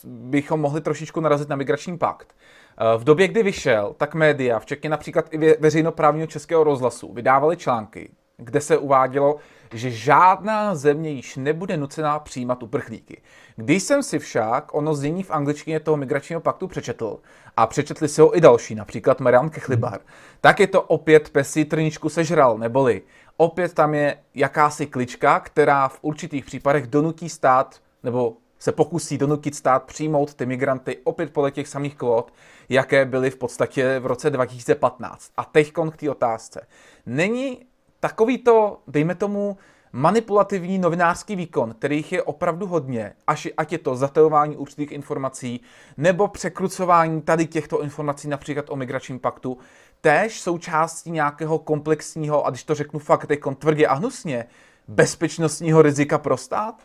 bychom mohli trošičku narazit na migrační pakt. Uh, v době, kdy vyšel, tak média, včetně například i veřejnoprávního českého rozhlasu, vydávali články, kde se uvádělo, že žádná země již nebude nucená přijímat uprchlíky. Když jsem si však ono znění v angličtině toho migračního paktu přečetl a přečetli si ho i další, například Marian Kechlibar, tak je to opět pesí trničku sežral, neboli opět tam je jakási klička, která v určitých případech donutí stát nebo se pokusí donutit stát přijmout ty migranty opět podle těch samých kvót, jaké byly v podstatě v roce 2015. A teď k té otázce. Není takovýto, dejme tomu, manipulativní novinářský výkon, kterých je opravdu hodně, až, ať je to zatelování určitých informací nebo překrucování tady těchto informací, například o migračním paktu, též součástí nějakého komplexního, a když to řeknu fakt teď tvrdě a hnusně, bezpečnostního rizika pro stát?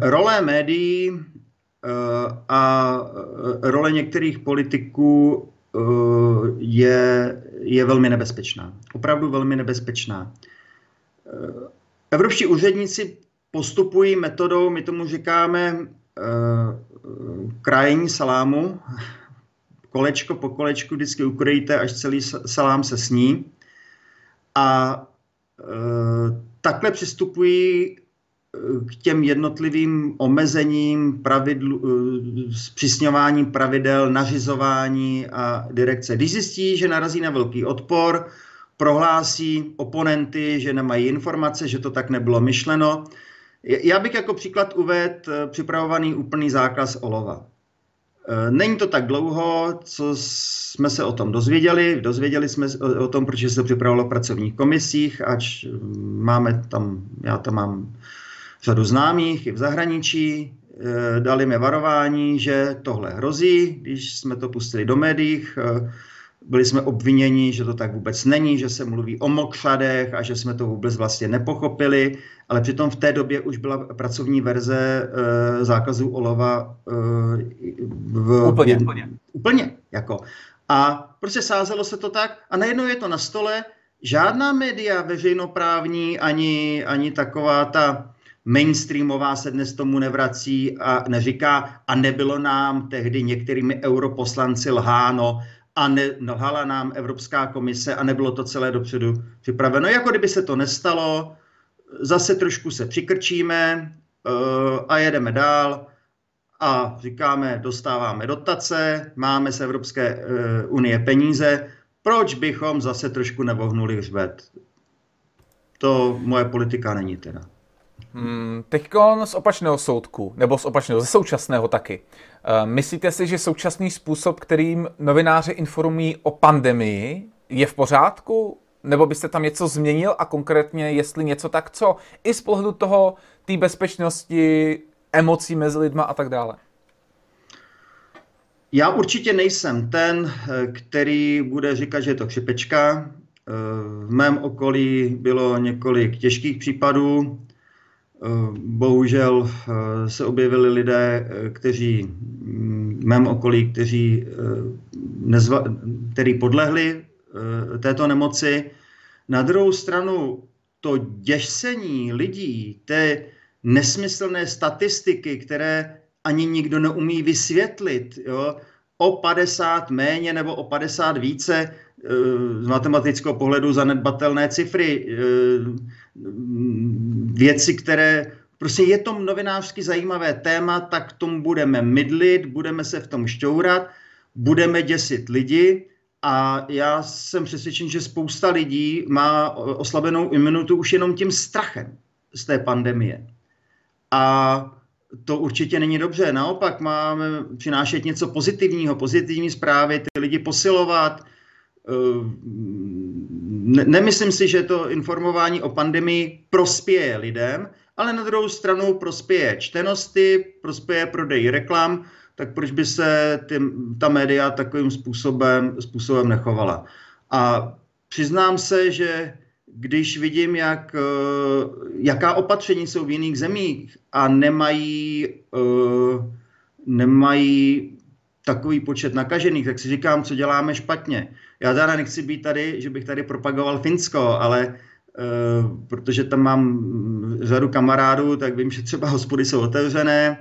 Role médií eh, a role některých politiků Eh, je, je velmi nebezpečná. Opravdu velmi nebezpečná. Eh, evropští úředníci postupují metodou, my tomu říkáme eh, krájení salámu. Kolečko po kolečku vždycky ukrojíte, až celý salám se sní. A takhle přistupují k těm jednotlivým omezením, pravidl, eh, zpřísňováním pravidel, nařizování a direkce. Když zjistí, že narazí na velký odpor, prohlásí oponenty, že nemají informace, že to tak nebylo myšleno. Já bych jako příklad uvedl eh, připravovaný úplný zákaz olova. Eh, není to tak dlouho, co jsme se o tom dozvěděli. Dozvěděli jsme o tom, protože se to připravovalo v pracovních komisích, ač máme tam, já tam mám řadu známých i v zahraničí, eh, dali mi varování, že tohle hrozí, když jsme to pustili do médií, eh, byli jsme obviněni, že to tak vůbec není, že se mluví o mokřadech a že jsme to vůbec vlastně nepochopili, ale přitom v té době už byla pracovní verze e, zákazu olova e, v, úplně, v, úplně. úplně. Jako. A prostě sázelo se to tak a najednou je to na stole, žádná média veřejnoprávní, ani, ani taková ta mainstreamová se dnes tomu nevrací a neříká, a nebylo nám tehdy některými europoslanci lháno, a ne, nám Evropská komise a nebylo to celé dopředu připraveno. Jako kdyby se to nestalo, zase trošku se přikrčíme uh, a jedeme dál a říkáme, dostáváme dotace, máme z Evropské uh, unie peníze, proč bychom zase trošku nevohnuli hřbet? To moje politika není teda. Hmm, Teď z opačného soudku, nebo z opačného, ze současného taky. Eh, myslíte si, že současný způsob, kterým novináři informují o pandemii, je v pořádku? Nebo byste tam něco změnil a konkrétně, jestli něco, tak co? I z pohledu toho, té bezpečnosti, emocí mezi lidma a tak dále. Já určitě nejsem ten, eh, který bude říkat, že je to křipečka. Eh, v mém okolí bylo několik těžkých případů. Eh, bohužel se objevili lidé, kteří mm, v mém okolí, kteří, nezva, který podlehli této nemoci. Na druhou stranu to děsení lidí, té nesmyslné statistiky, které ani nikdo neumí vysvětlit. Jo? O 50 méně nebo o 50 více eh, z matematického pohledu zanedbatelné cifry, eh, věci, které prostě je to novinářsky zajímavé téma, tak tomu budeme mydlit, budeme se v tom šťourat, budeme děsit lidi a já jsem přesvědčen, že spousta lidí má oslabenou imunitu už jenom tím strachem z té pandemie. A to určitě není dobře. Naopak máme přinášet něco pozitivního, pozitivní zprávy, ty lidi posilovat. Eh, nemyslím si, že to informování o pandemii prospěje lidem, ale na druhou stranu prospěje čtenosti, prospěje prodej reklam, tak proč by se ty, ta média takovým způsobem, způsobem nechovala. A přiznám se, že když vidím, jak, eh, jaká opatření jsou v jiných zemích a nemají, eh, nemají takový počet nakažených, tak si říkám, co děláme špatně. Já teda nechci být tady, že bych tady propagoval Finsko, ale uh, protože tam mám řadu kamarádů, tak vím, že třeba hospody jsou otevřené,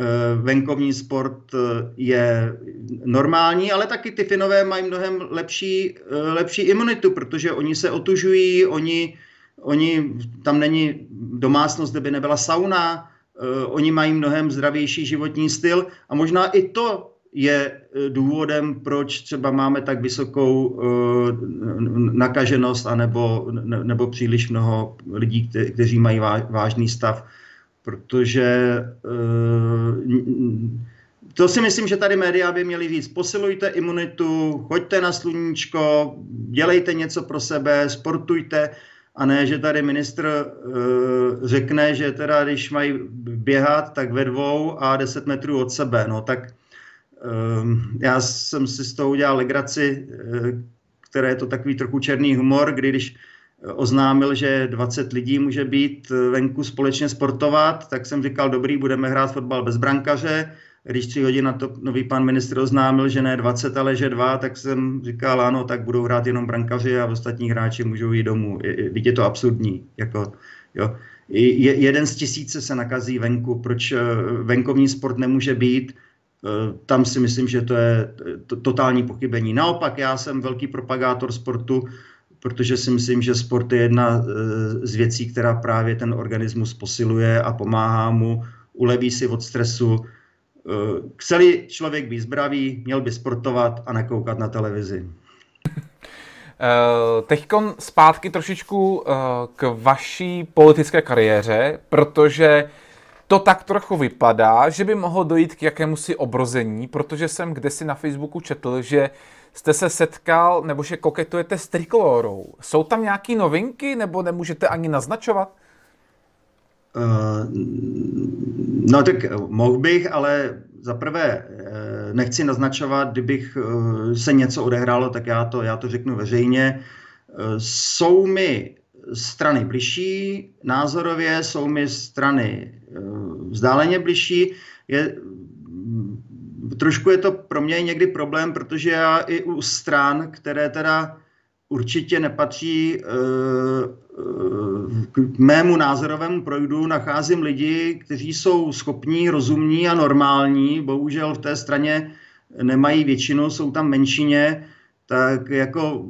Eh, venkovní sport eh, je normální, ale taky ty Finové mají mnohem lepší, lepší imunitu, protože oni se otužují, oni, oni tam není domácnost, kde by nebyla sauna, oni mají mnohem zdravější životní styl a možná i to je důvodem, proč třeba máme tak vysokou nakaženost anebo, nebo příliš mnoho lidí, kteří mají vážný stav protože eh, to si myslím, že tady média by měly říct, posilujte imunitu, choďte na sluníčko, dělejte něco pro sebe, sportujte, a ne, že tady ministr uh, řekne, že teda když mají běhat, tak ve dvou a 10 metrů od sebe. No tak já jsem si z toho udělal legraci, uh, které je to takový trochu černý humor, kdy když oznámil, že 20 lidí může být venku společně sportovat, tak jsem říkal, dobrý, budeme hrát fotbal bez brankaře. Když tři hodiny na to nový pan ministr oznámil, že ne 20, ale že dva, tak jsem říkal, ano, tak budou hrát jenom brankaři a ostatní hráči můžou jít domů. Teď je to absurdní. Jako, jo. Je, jeden z tisíce se nakazí venku. Proč eh, venkovní sport nemůže být? Eh, tam si myslím, že to je totální pochybení. Naopak, já jsem velký propagátor sportu, protože si myslím, že sport je jedna eh, z věcí, která právě ten organismus posiluje a pomáhá mu, uleví si od stresu. Eh, chceli člověk být zdravý, měl by sportovat a nekoukat na televizi. Eh, Teď zpátky trošičku k vaší politické kariéře, protože to tak trochu vypadá, že by mohlo dojít k jakémusi obrození, protože jsem kdesi na Facebooku četl, že jste se setkal, nebo že koketujete s trikolorou. Jsou tam nějaké novinky, nebo nemůžete ani naznačovat? Uh, no tak mohl bych, ale za prvé uh, nechci naznačovat, kdybych se něco odehrálo, tak já to, já to řeknu veřejně. Jsou mi strany bližší názorově, jsou mi strany vzdáleně bližší. Je, trošku je to pro mě někdy problém, protože já i u stran, které teda určitě nepatří uh, k mému názorovému projdu, nacházím lidi, kteří jsou schopní, rozumní a normální. Bohužel v té straně nemají většinu, jsou tam menšině, tak jako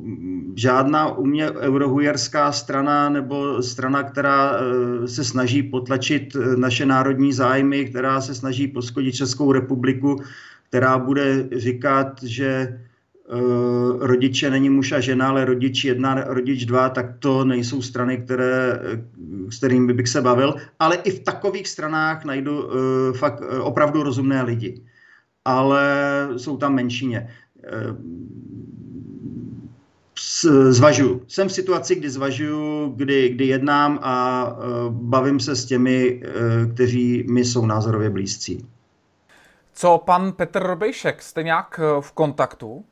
žádná u mě eurohujerská strana nebo strana, která eh, se snaží potlačit naše národní zájmy, která se snaží poskodit Českou republiku, která bude říkat, že rodiče není muž a žena, ale rodič jedna, rodič dva, tak to nejsou strany, které, s kterými bych se bavil. Ale i v takových stranách najdu fakt opravdu rozumné lidi. Ale jsou tam menšině zvažuju. Jsem v situaci, kdy zvažuju, kdy, kdy jednám a uh, bavím se s těmi, uh, kteří mi jsou názorově blízcí. Co pan Petr Robejšek? Jste nějak e, v kontaktu?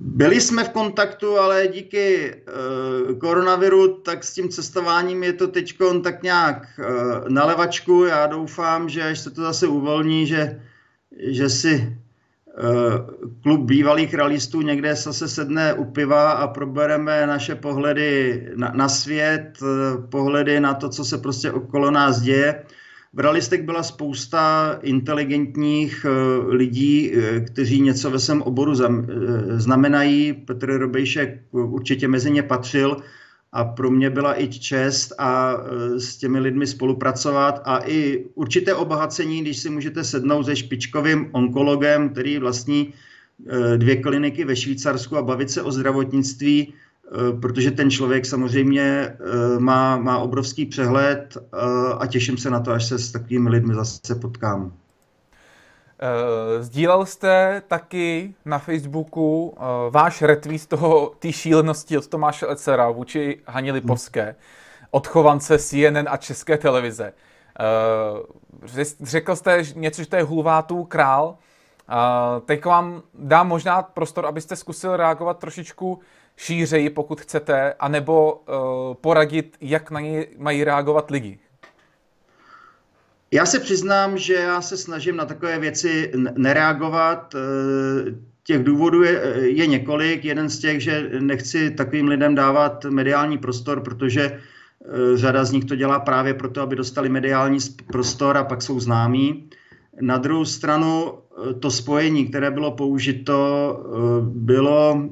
Byli jsme v kontaktu, ale díky uh, koronaviru, tak s tím cestováním je to teď tak nějak uh, na levačku. Já doufám, že až se to zase uvolní, že, že si klub bývalých realistů někde se sedne u piva a probereme naše pohledy na, na svět, eh, pohledy na to, co se prostě okolo nás děje. V realistech byla spousta inteligentních eh, lidí, kteří něco ve svém oboru znamenají. Petr Robejšek určitě mezi ně patřil a pro mě byla i čest a e, s těmi lidmi spolupracovat a i určité obohacení, když si můžete sednout se špičkovým onkologem, který vlastní e, dvě kliniky ve Švýcarsku a bavit se o zdravotnictví, e, protože ten člověk samozřejmě má, má obrovský přehled a těším se na to, až se s takovými lidmi zase potkám. Uh, sdílel jste taky na Facebooku uh, váš retweet toho, té šílenosti od Tomáše Lecera vůči Haně Lipovské, odchovance CNN a České televize. Uh, řekl jste něco, že to je hulvátů král. Teď vám dám možná prostor, abyste zkusil reagovat trošičku šířeji, pokud chcete, anebo poradit, jak na něj mají reagovat lidi. Já se přiznám, že já se snažím na takové věci nereagovat. Eh, těch důvodů je, je několik. Jeden z těch, že nechci takovým lidem dávat mediální prostor, protože eh, řada z nich to dělá právě proto, aby dostali mediální prostor a pak jsou známí. Na druhou stranu eh, to spojení, které bylo použito, bylo,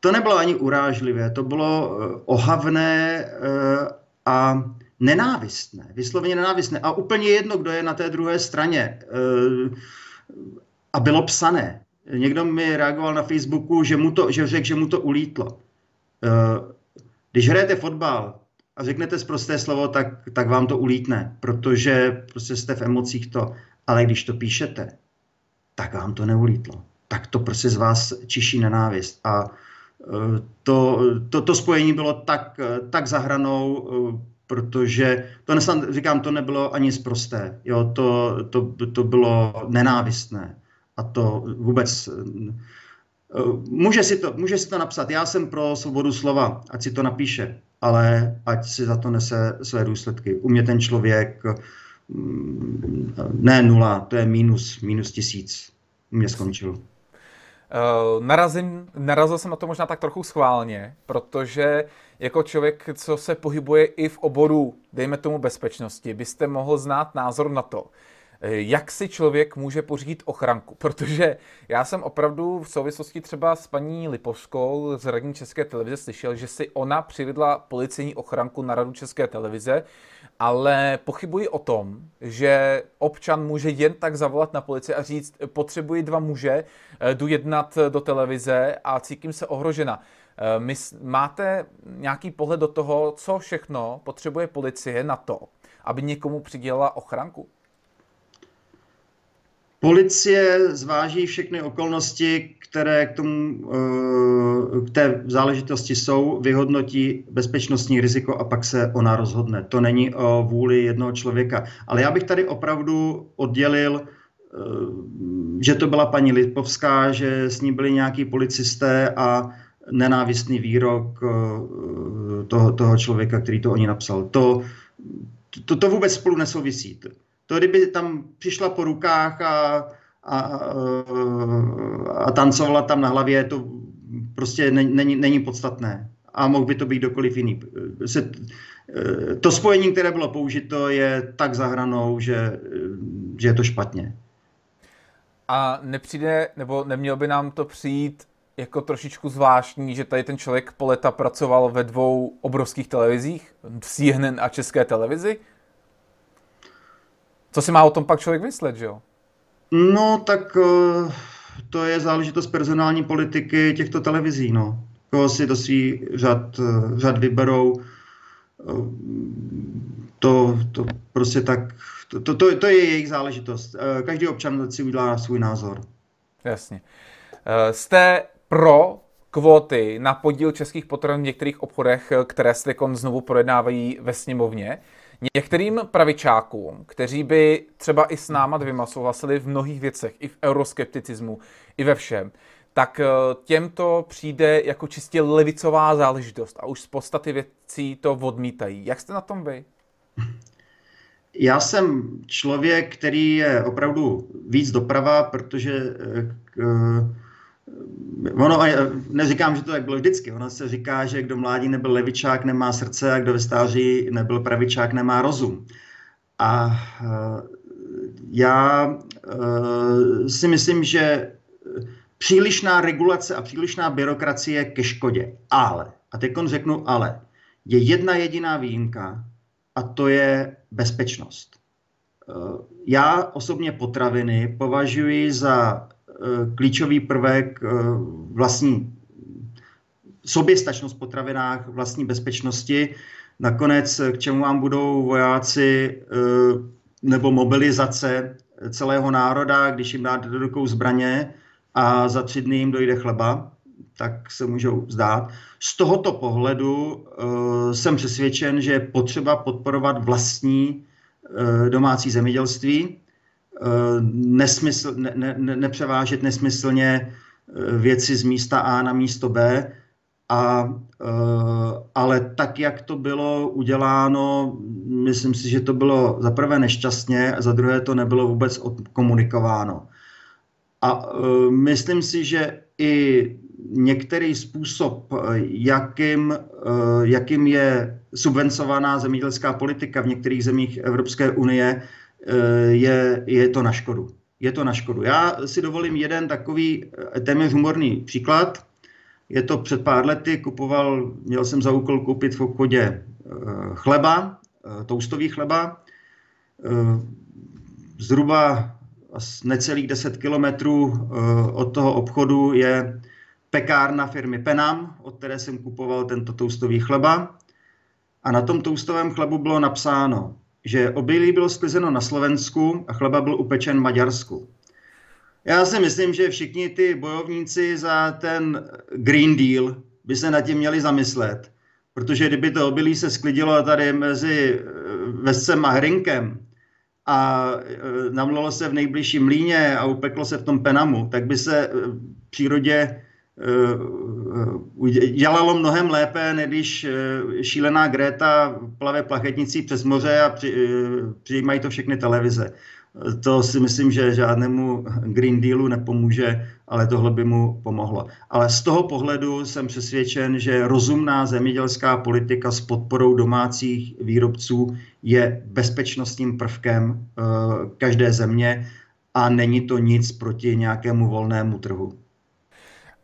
to nebylo ani urážlivé, to bylo ohavné a nenávistné, vysloveně nenávistné. A úplně jedno, kdo je na té druhé straně. Eh, a bylo psané. Někdo mi reagoval na Facebooku, že, mu to, že řekl, že mu to ulítlo. Eh, když hrajete fotbal a řeknete zprosté slovo, tak, tak vám to ulítne, protože prostě jste v emocích to. Ale když to píšete, tak vám to neulítlo. Tak to prostě z vás čiší nenávist. A eh, to, to, to spojení bylo tak, tak zahranou, protože to nesnad, říkám, to nebylo ani zprosté, jo, to, to, to bylo nenávistné a to vůbec eh, Může si, to, může si to napsat, já jsem pro svobodu slova, ať si to napíše, ale ať si za to nese své důsledky. U mě ten člověk mm, ne nula, to je minus, minus tisíc. U mě skončil. Uh, narazím, narazil jsem na to možná tak trochu schválně, protože jako člověk, co se pohybuje i v oboru, dejme tomu bezpečnosti, byste mohl znát názor na to, eh, jak si člověk může pořídit ochranku. (laughs) Protože já jsem opravdu v souvislosti třeba s paní Lipovskou z radní České televize slyšel, že si ona přivedla policejní ochranku na radu České televize, ale pochybuji o tom, že občan může jen tak zavolat na policii a říct, potřebuji dva muže, eh, jdu jednat do televize a cítím se ohrožena. Eh, my, máte nějaký pohled do toho, co všechno potřebuje policie na to, aby někomu přidělala ochranku? Policie zváží všechny okolnosti, které k, tomu, eh, k té záležitosti jsou, vyhodnotí bezpečnostní riziko a pak se ona rozhodne. To není o vůli jednoho člověka. Ale já bych tady opravdu oddělil, eh, že to byla paní Lipovská, že s ní byli nějaký policisté a nenávistný výrok eh, toho, toho člověka, který to oni napsal. To, to, to vůbec spolu nesouvisí. To, kdyby tam přišla po rukách a, a, a tancovala tam na hlavě, to prostě není, není podstatné. A mohl by to být kdokoliv jiný. Se, to spojení, které bylo použito, je tak zahranou, že, že je to špatně. A nepřijde, nebo neměl by nám to přijít jako trošičku zvláštní, že tady ten člověk po leta pracoval ve dvou obrovských televizích, v CNN a České televizi? Co si má o tom pak člověk myslet, že jo? No, tak uh, to je záležitost personální politiky těchto televizí. No. Koho si do svých řad, řad vyberou, to, to prostě tak, to, to, to, to je jejich záležitost. Každý občan si udělá svůj názor. Jasně. Jste pro kvóty na podíl českých potravin v některých obchodech, které se znovu projednávají ve sněmovně. Některým pravičákům, kteří by třeba i s náma dvěma souhlasili v mnohých věcech, i v euroskepticismu, i ve všem, tak eh, těmto přijde jako čistě levicová záležitost a už z podstaty věcí to odmítají. Jak jste na tom vy? Já jsem člověk, který je opravdu víc doprava, protože eh, k, Ono, neříkám, že to tak bylo vždycky. Ono se říká, že kdo mládí nebyl levičák, nemá srdce a kdo ve stáří nebyl pravičák, nemá rozum. A eh, já eh, si myslím, že přílišná regulace a přílišná byrokracie je ke škodě. Ale, a teď řeknu ale, je jedna jediná výjimka a to je bezpečnost. Eh, já osobně potraviny považuji za klíčový prvek eh, vlastní soběstačnost v potravinách, vlastní bezpečnosti. Nakonec k čemu vám budou vojáci eh, nebo mobilizace celého národa, když jim dáte do rukou zbraně a za tři dny jim dojde chleba, tak se můžou zdát. Z tohoto pohledu jsem přesvědčen, že je potřeba podporovat vlastní domácí zemědělství, Eh, nesmysl, ne, ne, nepřevážet nesmyslně eh, věci z místa A na místo B, a, eh, ale tak, jak to bylo uděláno, myslím si, že to bylo za prvé nešťastně za druhé to nebylo vůbec komunikováno. A myslím si, že i některý způsob, jakým, jakým je subvencovaná zemědělská politika v některých zemích Evropské unie, Eh, je, je to na škodu. Je to na škodu. Já si dovolím jeden takový eh, téměř humorný příklad. Je to před pár lety, kupoval, měl jsem za úkol koupit v obchodě eh, chleba, toustový chleba. Zhruba necelých 10 kilometrů od toho obchodu je pekárna firmy Penam, od které jsem kupoval tento toustový chleba. A na tom toustovém chlebu bylo napsáno že obilí bylo sklizeno na Slovensku a chleba byl upečen v Maďarsku. Já si myslím, že všichni ty bojovníci za ten Green Deal by se nad tím měli zamyslet, protože kdyby to obilí se sklidilo tady mezi eh, Vescem a Hrinkem a eh, namlalo se v nejbližším mlíně a upeklo se v tom Penamu, tak by se v přírodě Eh, dělalo mnohem lépe, než když eh, šílená Greta plave plachetnicí přes moře a při, eh, přijímají to všechny televize. To si myslím, že žádnému Green Dealu nepomůže, ale tohle by mu pomohlo. Ale z toho pohledu jsem přesvědčen, že rozumná zemědělská politika s podporou domácích výrobců je bezpečnostním prvkem každé země a není to nic proti nějakému volnému trhu.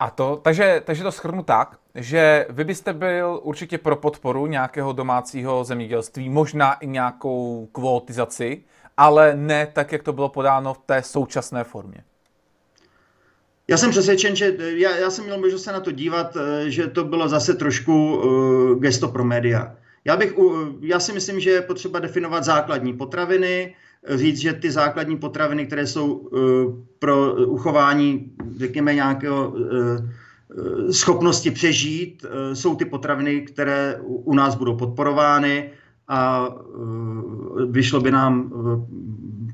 A to, takže, takže to schrnu tak, že vy byste byl určitě pro podporu nějakého domácího zemědělství, možná i nějakou kvotizaci, ale ne tak, jak to bylo podáno v té současné formě. Já jsem přesvědčen, že já, já jsem měl možnost se na to dívat, eh, že to bylo zase trošku uh, gesto pro média. Já, bych, uh, já si myslím, že je potřeba definovat základní potraviny, říct, že ty základní potraviny, které jsou eh, pro uchování, řekněme, nějakého eh, schopnosti přežít, eh, jsou ty potraviny, které u nás budou podporovány a vyšlo by nám,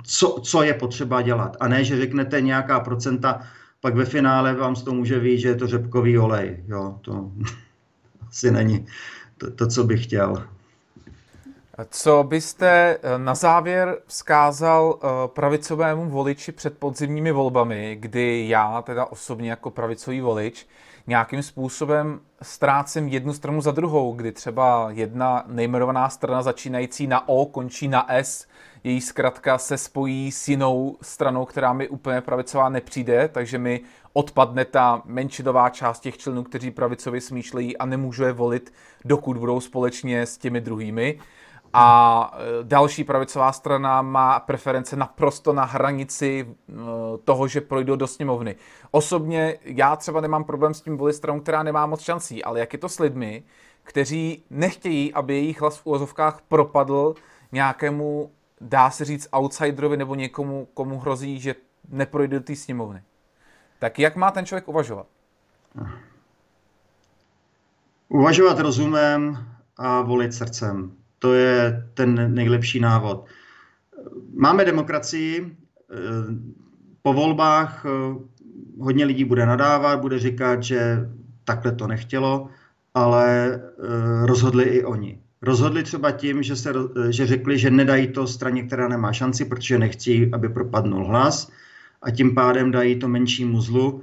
co, co je potřeba dělat. A ne, že řeknete nějaká procenta, pak ve finále vám z toho může vyjít, že je to řepkový olej. Jo, to (laughs) asi není to, to co bych chtěl. Co byste eh, na závěr vzkázal eh, pravicovému voliči před podzimními volbami, kdy já, teda osobně jako pravicový volič, nějakým způsobem ztrácím jednu stranu za druhou, kdy třeba jedna nejmenovaná strana začínající na O končí na S, její zkratka se spojí s jinou stranou, která mi úplně pravicová nepřijde, takže mi odpadne ta menšinová část těch členů, kteří pravicově smýšlejí a nemůžu je volit, dokud budou společně s těmi druhými a eh, další pravicová strana má preference naprosto na hranici toho, že projdou do sněmovny. Osobně já třeba nemám problém s tím volit stranu, která nemá moc šancí, ale jak je to s lidmi, kteří nechtějí, aby jejich hlas v úvozovkách propadl nějakému, dá se říct, outsiderovi nebo někomu, komu hrozí, že neprojde do té sněmovny. Tak jak má ten člověk uvažovat? Uvažovat rozumem a volit srdcem. To je ten nejlepší návod. Máme demokracii, po volbách hodně lidí bude nadávat, bude říkat, že takhle to nechtělo, ale rozhodli i oni. Rozhodli třeba tím, že, se, že řekli, že nedají to straně, která nemá šanci, protože nechcí, aby propadnul hlas a tím pádem dají to menšímu zlu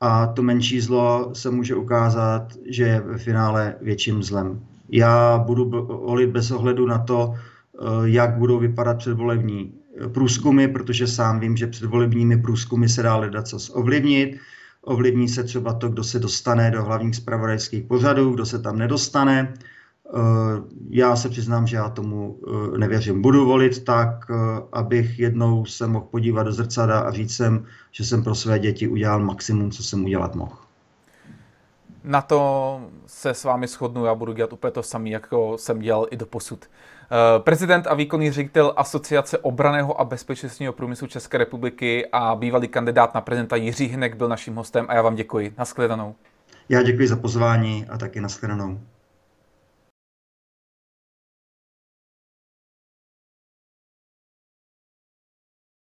a to menší zlo se může ukázat, že je ve finále větším zlem. Já budu volit bez ohledu na to, eh, jak budou vypadat předvolební průzkumy, protože sám vím, že předvolebními průzkumy se dá ledat co ovlivnit. Ovlivní se třeba to, kdo se dostane do hlavních zpravodajských pořadů, kdo se tam nedostane. Eh, já se přiznám, že já tomu eh, nevěřím. Budu volit tak, eh, abych jednou se mohl podívat do zrcadla a říct sem, že jsem pro své děti udělal maximum, co jsem udělat mohl. Na to se s vámi shodnu, já budu dělat úplně to samé, jako jsem dělal i do posud. Prezident a výkonný ředitel Asociace obraného a bezpečnostního průmyslu České republiky a bývalý kandidát na prezidenta Jiří Hinek byl naším hostem a já vám děkuji. Naschledanou. Já děkuji za pozvání a taky naschledanou.